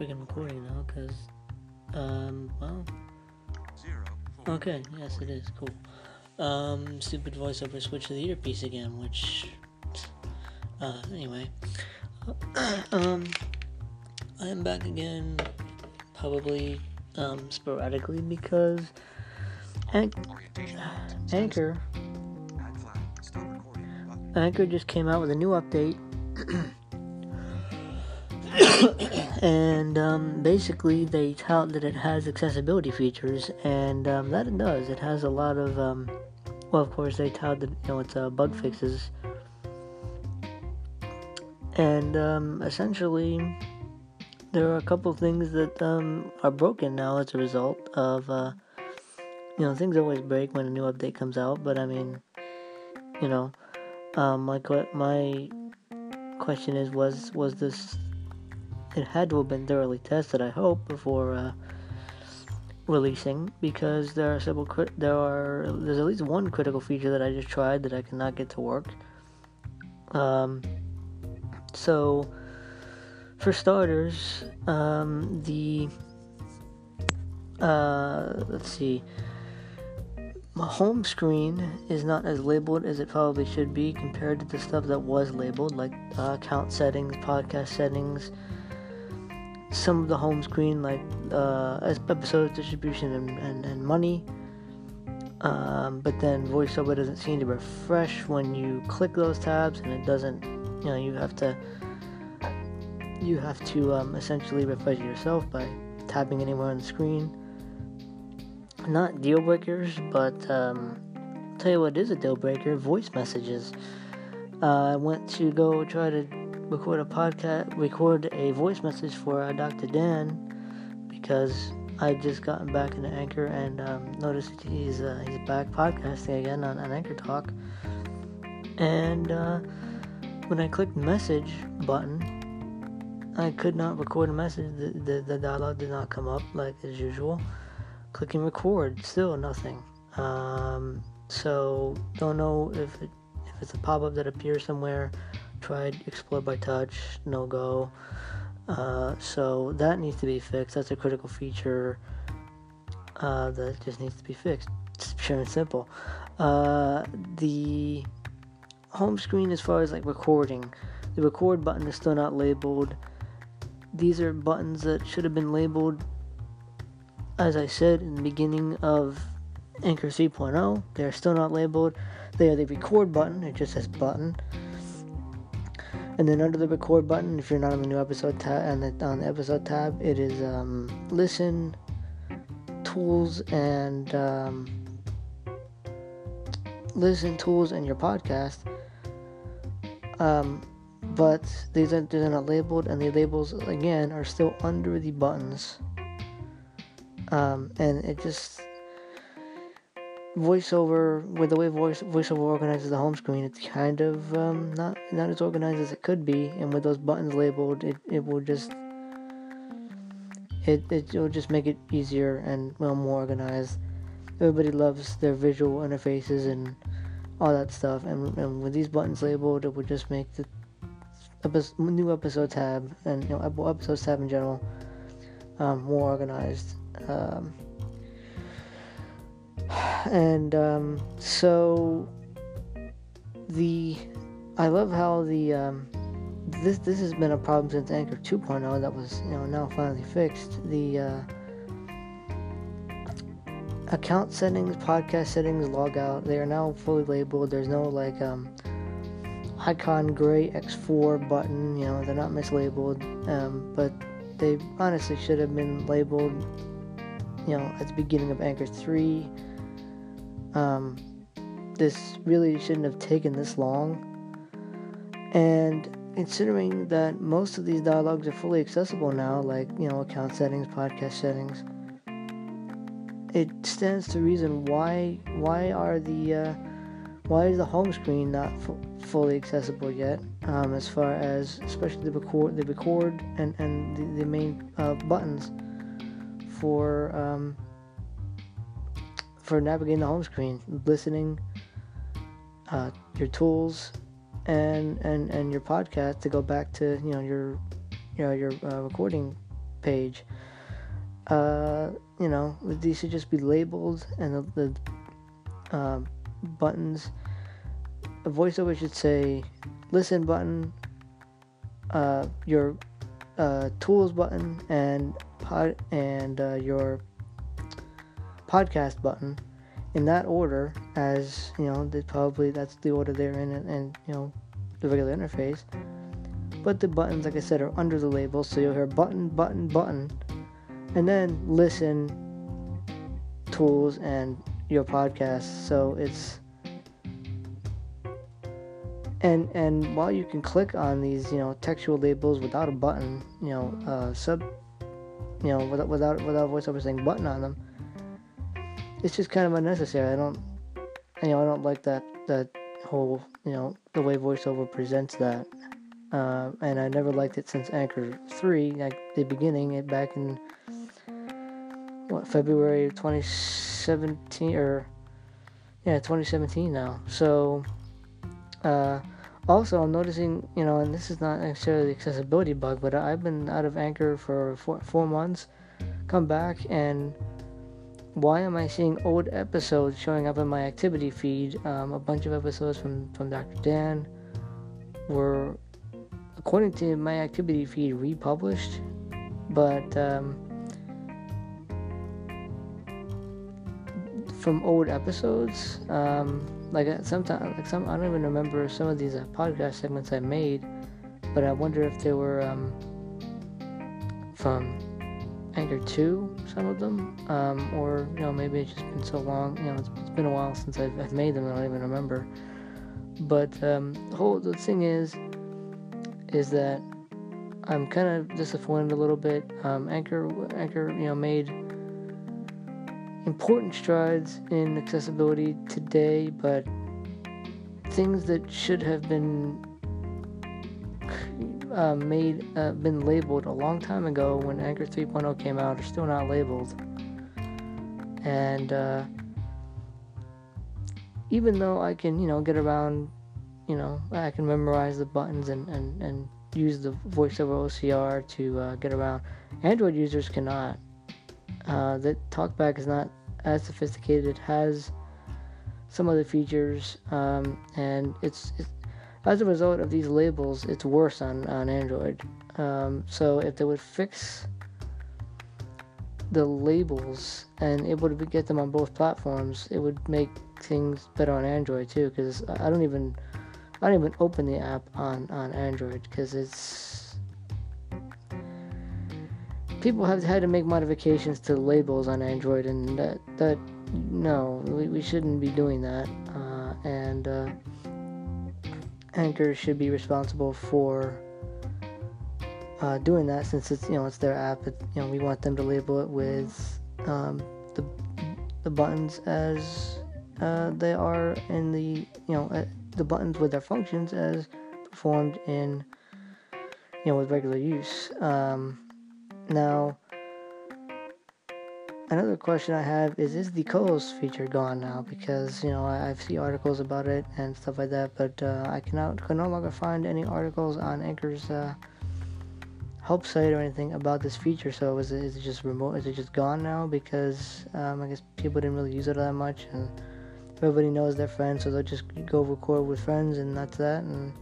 freaking recording now, because, um, well, zero. okay, yes it is, cool. Um, stupid voiceover switch to the earpiece again, which, uh, anyway, um, I am back again, probably, um, sporadically, because An- Anchor, Anchor just came out with a new update and um, basically they tout that it has accessibility features, and um, that it does. It has a lot of, um, well, of course they tout that you know it's uh, bug fixes, and um, essentially there are a couple things that um, are broken now as a result of, uh, you know, things always break when a new update comes out, but I mean, you know, um, what my question is was was this it had to have been thoroughly tested, I hope, before uh, releasing, because there are several. Cri- there are there's at least one critical feature that I just tried that I cannot get to work. Um, so, for starters, um, the uh, let's see. My home screen is not as labeled as it probably should be compared to the stuff that was labeled, like uh, account settings, podcast settings, some of the home screen like uh, episode distribution and, and, and money. Um, but then voiceover doesn't seem to refresh when you click those tabs and it doesn't you know you have to you have to um, essentially refresh yourself by tapping anywhere on the screen. Not deal breakers but um, I'll tell you what is a deal breaker voice messages. Uh, I went to go try to record a podcast, record a voice message for uh, Dr. Dan because I just gotten back into Anchor and um, noticed he's uh, he's back podcasting again on, on Anchor Talk. And uh, when I clicked message button, I could not record a message. The, the, the dialogue did not come up like as usual. Clicking record, still nothing. Um, so don't know if it, if it's a pop up that appears somewhere tried explore by touch no go. Uh, so that needs to be fixed. That's a critical feature uh, that just needs to be fixed. It's pure and simple. Uh, the home screen as far as like recording. The record button is still not labeled. These are buttons that should have been labeled as i said in the beginning of anchor 3.0 they're still not labeled. They are the record button. It just says button and then under the record button, if you're not on the new episode tab and on the episode tab, it is um, listen, tools, and um, listen tools and your podcast. Um, but these are they're not labeled, and the labels again are still under the buttons. Um, and it just voiceover with the way voice voiceover organizes the home screen it's kind of um, not not as organized as it could be and with those buttons labeled it, it will just it, it will just make it easier and well more organized. Everybody loves their visual interfaces and all that stuff and, and with these buttons labeled it would just make the new episode tab and you know episode tab in general um, more organized um, and um, so the I love how the um, this this has been a problem since Anchor 2.0 that was you know now finally fixed. The uh, account settings, podcast settings, logout they are now fully labeled. There's no like um, icon gray X4 button. You know they're not mislabeled, um, but they honestly should have been labeled. You know at the beginning of Anchor 3 um, this really shouldn't have taken this long. And considering that most of these dialogues are fully accessible now, like, you know, account settings, podcast settings, it stands to reason why why are the uh, why is the home screen not f- fully accessible yet um, as far as especially the record the record and and the, the main uh, buttons for um, for navigating the home screen, listening, uh, your tools, and and and your podcast to go back to you know your you know your uh, recording page. Uh, you know, these should just be labeled and the, the uh, buttons. A voiceover should say listen button, uh, your uh, tools button, and pod and uh, your podcast button in that order as you know they probably that's the order they're in and, and, you know the regular interface. But the buttons like i said are under the label. So you'll hear button button button. And then listen tools and your podcast. So it's and and while you can click on these you know textual labels without a button you know uh, sub you know without without without voiceover saying button on them it's just kind of unnecessary. I don't, you know, I don't like that that whole, you know, the way voiceover presents that. Uh, and I never liked it since Anchor three, like the beginning, it back in what February of 2017 or yeah, 2017 now. So, uh, also I'm noticing, you know, and this is not necessarily the accessibility bug, but I've been out of Anchor for four, four months. Come back and why am I seeing old episodes showing up in my activity feed? Um, a bunch of episodes from, from Dr. Dan were, according to my activity feed, republished, but um, from old episodes, um, like uh, sometimes, like some, I don't even remember some of these uh, podcast segments I made, but I wonder if they were um, from Anchor 2, some of them, um, or you know maybe it's just been so long. You know, it's, it's been a while since I've, I've, made them. I don't even remember. But um, the whole the thing is, is that I'm kind of disappointed a little bit. Um, Anchor Anchor you know made important strides in accessibility today, but things that should have been uh, made uh, been labeled a long time ago when Anchor 3.0 came out are still not labeled. And uh, even though I can, you know, get around, you know, I can memorize the buttons and, and, and use the voiceover OCR to uh, get around, Android users cannot. Uh, the TalkBack is not as sophisticated. It has some other features, um, and it's, it's as a result of these labels, it's worse on, on Android. Um, so if they would fix the labels and able to get them on both platforms, it would make things better on Android too. Because I don't even I don't even open the app on on Android because it's people have had to make modifications to labels on Android, and that that no, we, we shouldn't be doing that. Uh, and uh, Anchor should be responsible for uh, doing that since it's you know it's their app. It, you know we want them to label it with um, the the buttons as uh, they are in the you know uh, the buttons with their functions as performed in you know with regular use. Um, now another question I have is is the co-host feature gone now? Because you know I, have seen articles about it and stuff like that, but uh, I cannot can no longer find any articles on Anchor's uh, help site or anything about this feature. So is it, is it just remote? Is it just gone now? Because um, I guess people didn't really use it that much, and everybody knows their friends, so they'll just go record with friends, and that's that. And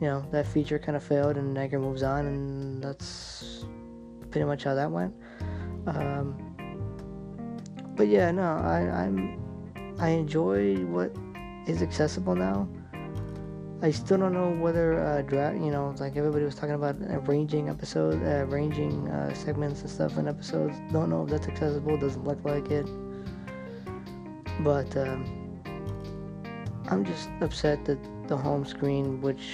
you know that feature kind of failed, and Anchor moves on, and that's pretty much how that went. Um, but yeah, no, I, I'm I enjoy what is accessible now. I still don't know whether uh, you know, like everybody was talking about arranging episodes, uh, arranging uh, segments and stuff in episodes. Don't know if that's accessible. Doesn't look like it. But um, I'm just upset that the home screen, which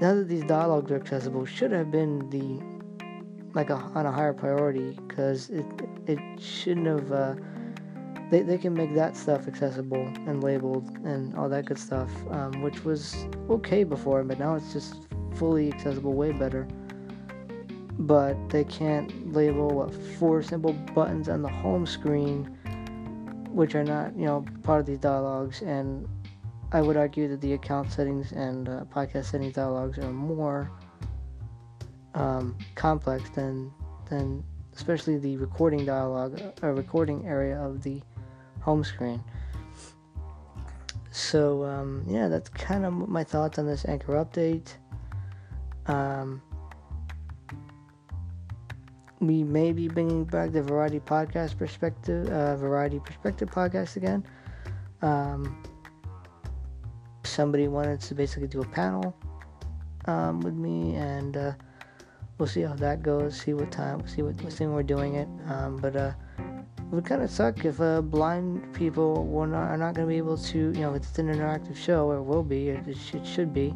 now that these dialogues are accessible, should have been the like a, on a higher priority because it it shouldn't have. Uh, they they can make that stuff accessible and labeled and all that good stuff, um, which was okay before, but now it's just fully accessible, way better. But they can't label what four simple buttons on the home screen, which are not you know part of these dialogues, and I would argue that the account settings and uh, podcast settings dialogues are more um, complex than than especially the recording dialogue or uh, recording area of the home screen. So um, yeah, that's kind of my thoughts on this Anchor update. Um, we may be bringing back the Variety Podcast Perspective, uh, Variety Perspective podcast again. Um, somebody wanted to basically do a panel um, with me, and uh, we'll see how that goes. See what time, see what see when we're doing it. Um, but uh, it would kind of suck if uh, blind people will not, are not going to be able to, you know, it's an interactive show, or it will be, it, it should be.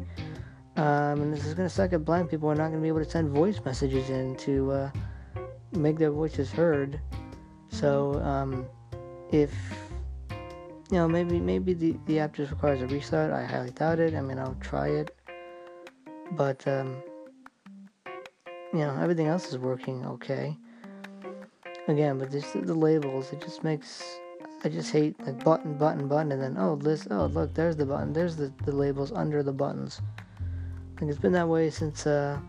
Um, and this is going to suck if blind people are not going to be able to send voice messages in to uh, make their voices heard. So, um, if you know, maybe maybe the, the app just requires a restart. I highly doubt it. I mean, I'll try it, but um, you know, everything else is working okay. Again, but this the labels. It just makes I just hate like button, button, button, and then oh this oh look there's the button. There's the, the labels under the buttons. And it's been that way since uh,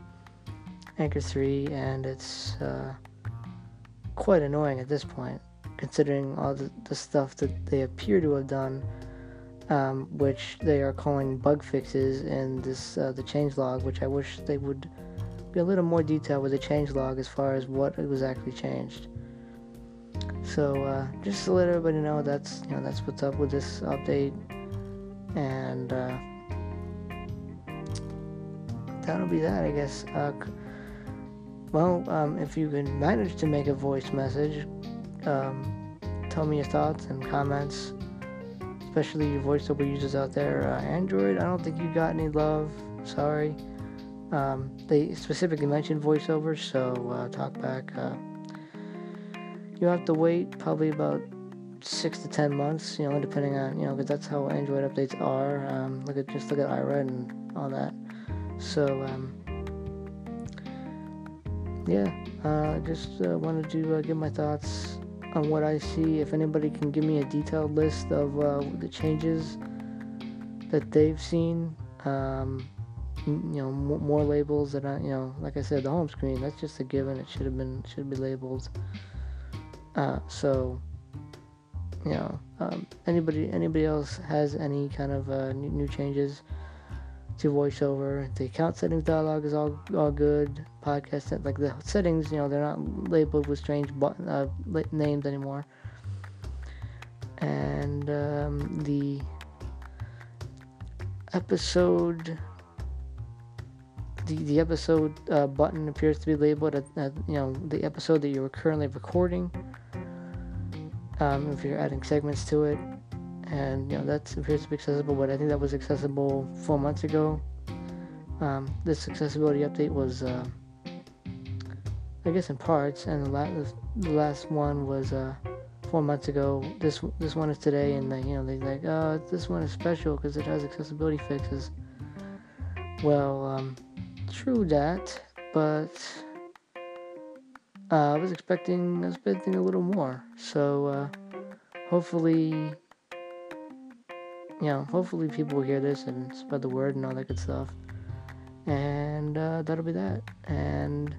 Anchor three, and it's uh, quite annoying at this point, considering all the, the stuff that they appear to have done, um, which they are calling bug fixes in this uh, the change log, which I wish they would a little more detailed with the change log as far as what was actually changed. So uh, just to let everybody know that's you know that's what's up with this update, and uh, that'll be that I guess. Uh, well, um, if you can manage to make a voice message, um, tell me your thoughts and comments, especially you voiceover users out there. Uh, Android, I don't think you got any love. Sorry. Um, they specifically mentioned voiceovers, so uh, talk back. Uh, you have to wait probably about six to ten months, you know, depending on, you know, because that's how Android updates are. Um, look at just look at Ira and all that. So, um, yeah, uh, just uh, wanted to uh, give my thoughts on what I see. If anybody can give me a detailed list of uh, the changes that they've seen, um, you know, more labels that I, you know, like I said, the home screen that's just a given. It should have been should be labeled. Uh, so, you know, um, anybody anybody else has any kind of uh, new, new changes? to voiceover. The account settings dialog is all all good. Podcast like the settings, you know, they're not labeled with strange button, uh, names anymore. And um, the episode, the the episode uh, button appears to be labeled at, at, you know the episode that you are currently recording. Um, if you're adding segments to it, and you know that appears to be accessible but i think that was accessible four months ago. Um, this accessibility update was uh, i guess in parts and the last, the last one was uh, four months ago. This this one is today and they, you know they like oh this one is special because it has accessibility fixes. Well um, true that but uh, i was expecting i was expecting a little more so uh, hopefully you know, hopefully people will hear this and spread the word and all that good stuff. And uh, that'll be that. And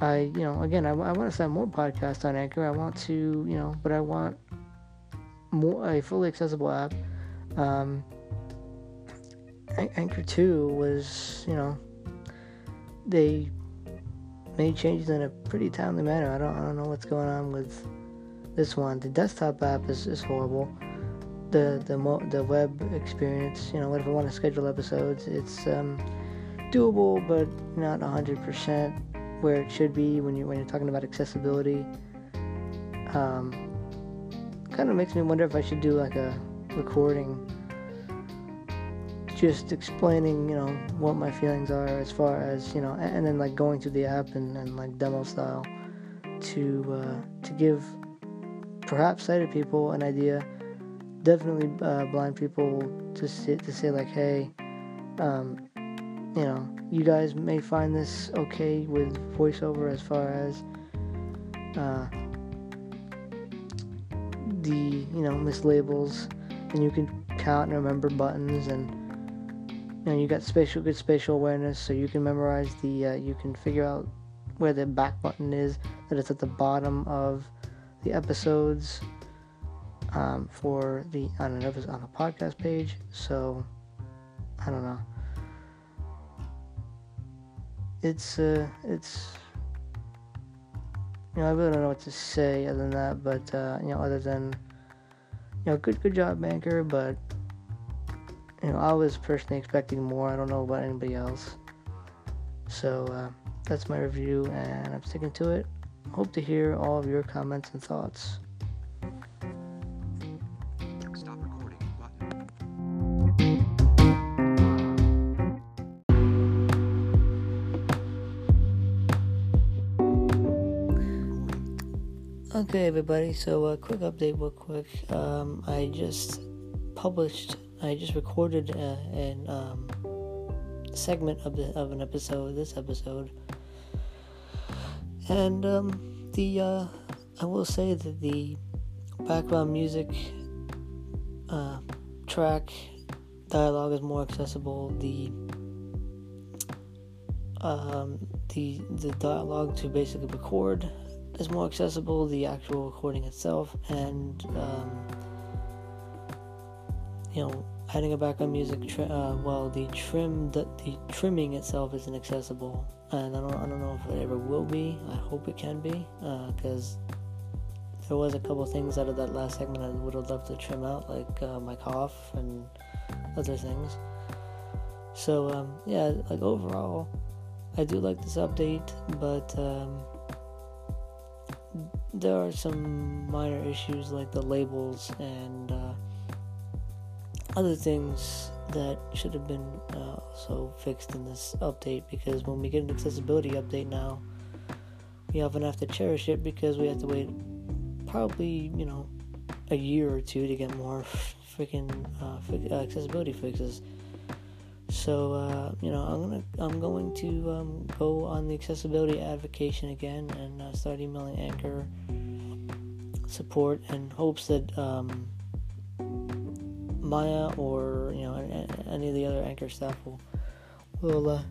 I, you know, again, I, I want to start more podcasts on Anchor. I want to, you know, but I want more a fully accessible app. Um, Anchor 2 was, you know, they made changes in a pretty timely manner. I don't, I don't know what's going on with this one. The desktop app is, is horrible the the mo- the web experience. You know, if I want to schedule episodes, it's um, doable, but not 100% where it should be when you when you're talking about accessibility. Um, kind of makes me wonder if I should do like a recording, just explaining, you know, what my feelings are as far as you know, and, and then like going through the app and, and like demo style to uh, to give perhaps sighted people an idea. Definitely uh, blind people to say, to say like, hey, um, you know, you guys may find this okay with voiceover as far as uh, the you know mislabels, and you can count and remember buttons and you know you got spatial good spatial awareness, so you can memorize the uh, you can figure out where the back button is that it's at the bottom of the episodes um, for the on an episode on a podcast page. So I don't know. It's uh, it's you know I really don't know what to say other than that, but uh, you know other than you know good good job, Anchor, but you know I was personally expecting more. I don't know about anybody else. So uh, that's my review, and I'm sticking to it. Hope to hear all of your comments and thoughts. Okay, everybody. So, a uh, quick update, real quick. Um, I just published, I just recorded a, an um, segment of the of an episode, this episode, and um, the uh, I will say that the background music uh, track dialogue is more accessible. The um, the the dialogue to basically record is more accessible, the actual recording itself, and um, you know, adding a background music. Tri- uh, well, the trim, the, the trimming itself isn't accessible, and I don't, I don't know if it ever will be. I hope it can be, because uh, there was a couple things out of that last segment I would have loved to trim out, like uh, my cough and other things. So um, yeah, like overall, I do like this update, but um, there are some minor issues like the labels and uh, other things that should have been uh, also fixed in this update because when we get an accessibility update now, we often have to cherish it because we have to wait probably, you know, a year or two to get more freaking uh, uh, accessibility fixes. So uh, you know, I'm gonna I'm going to um, go on the accessibility advocacy again and uh, start emailing Anchor support in hopes that um, Maya or you know any of the other Anchor staff will will uh,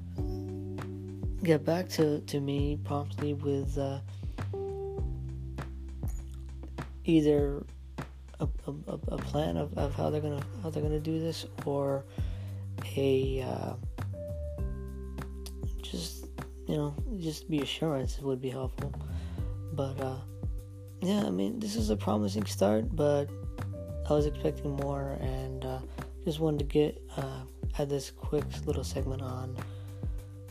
get back to, to me promptly with uh, either a, a, a, plan of, of how they're gonna how they're gonna do this or a uh, just you know just be assurance would be helpful. But uh, yeah i mean this is a promising start but i was expecting more and uh, just wanted to get uh, add this quick little segment on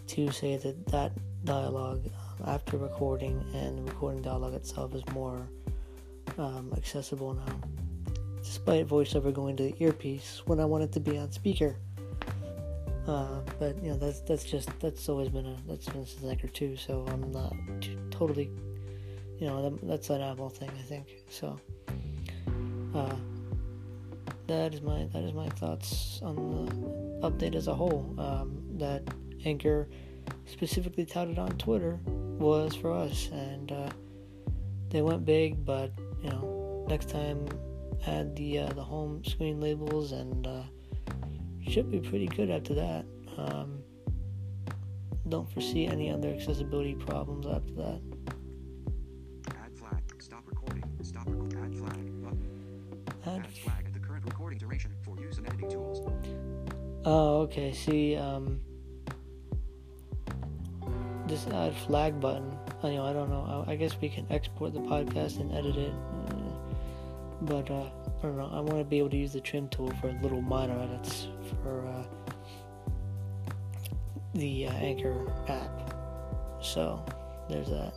to say that that dialogue um, after recording and recording dialogue itself is more um, accessible now despite voiceover going to the earpiece when i want it to be on speaker uh, but you know that's that's just that's always been a that's been since Anchor two, so I'm not totally, you know, that, that's an Apple thing I think. So, uh, that is my that is my thoughts on the update as a whole. Um, that Anchor specifically touted on Twitter was for us, and uh, they went big, but you know, next time add the uh, the home screen labels and uh, should be pretty good after that. Um, don't foresee any other accessibility problems after that. Oh, okay. See, um, this add flag button. I know. I don't know. I, I guess we can export the podcast and edit it, but uh, I don't know. I want to be able to use the trim tool for little minor edits for uh, the uh, Anchor app. So there's that.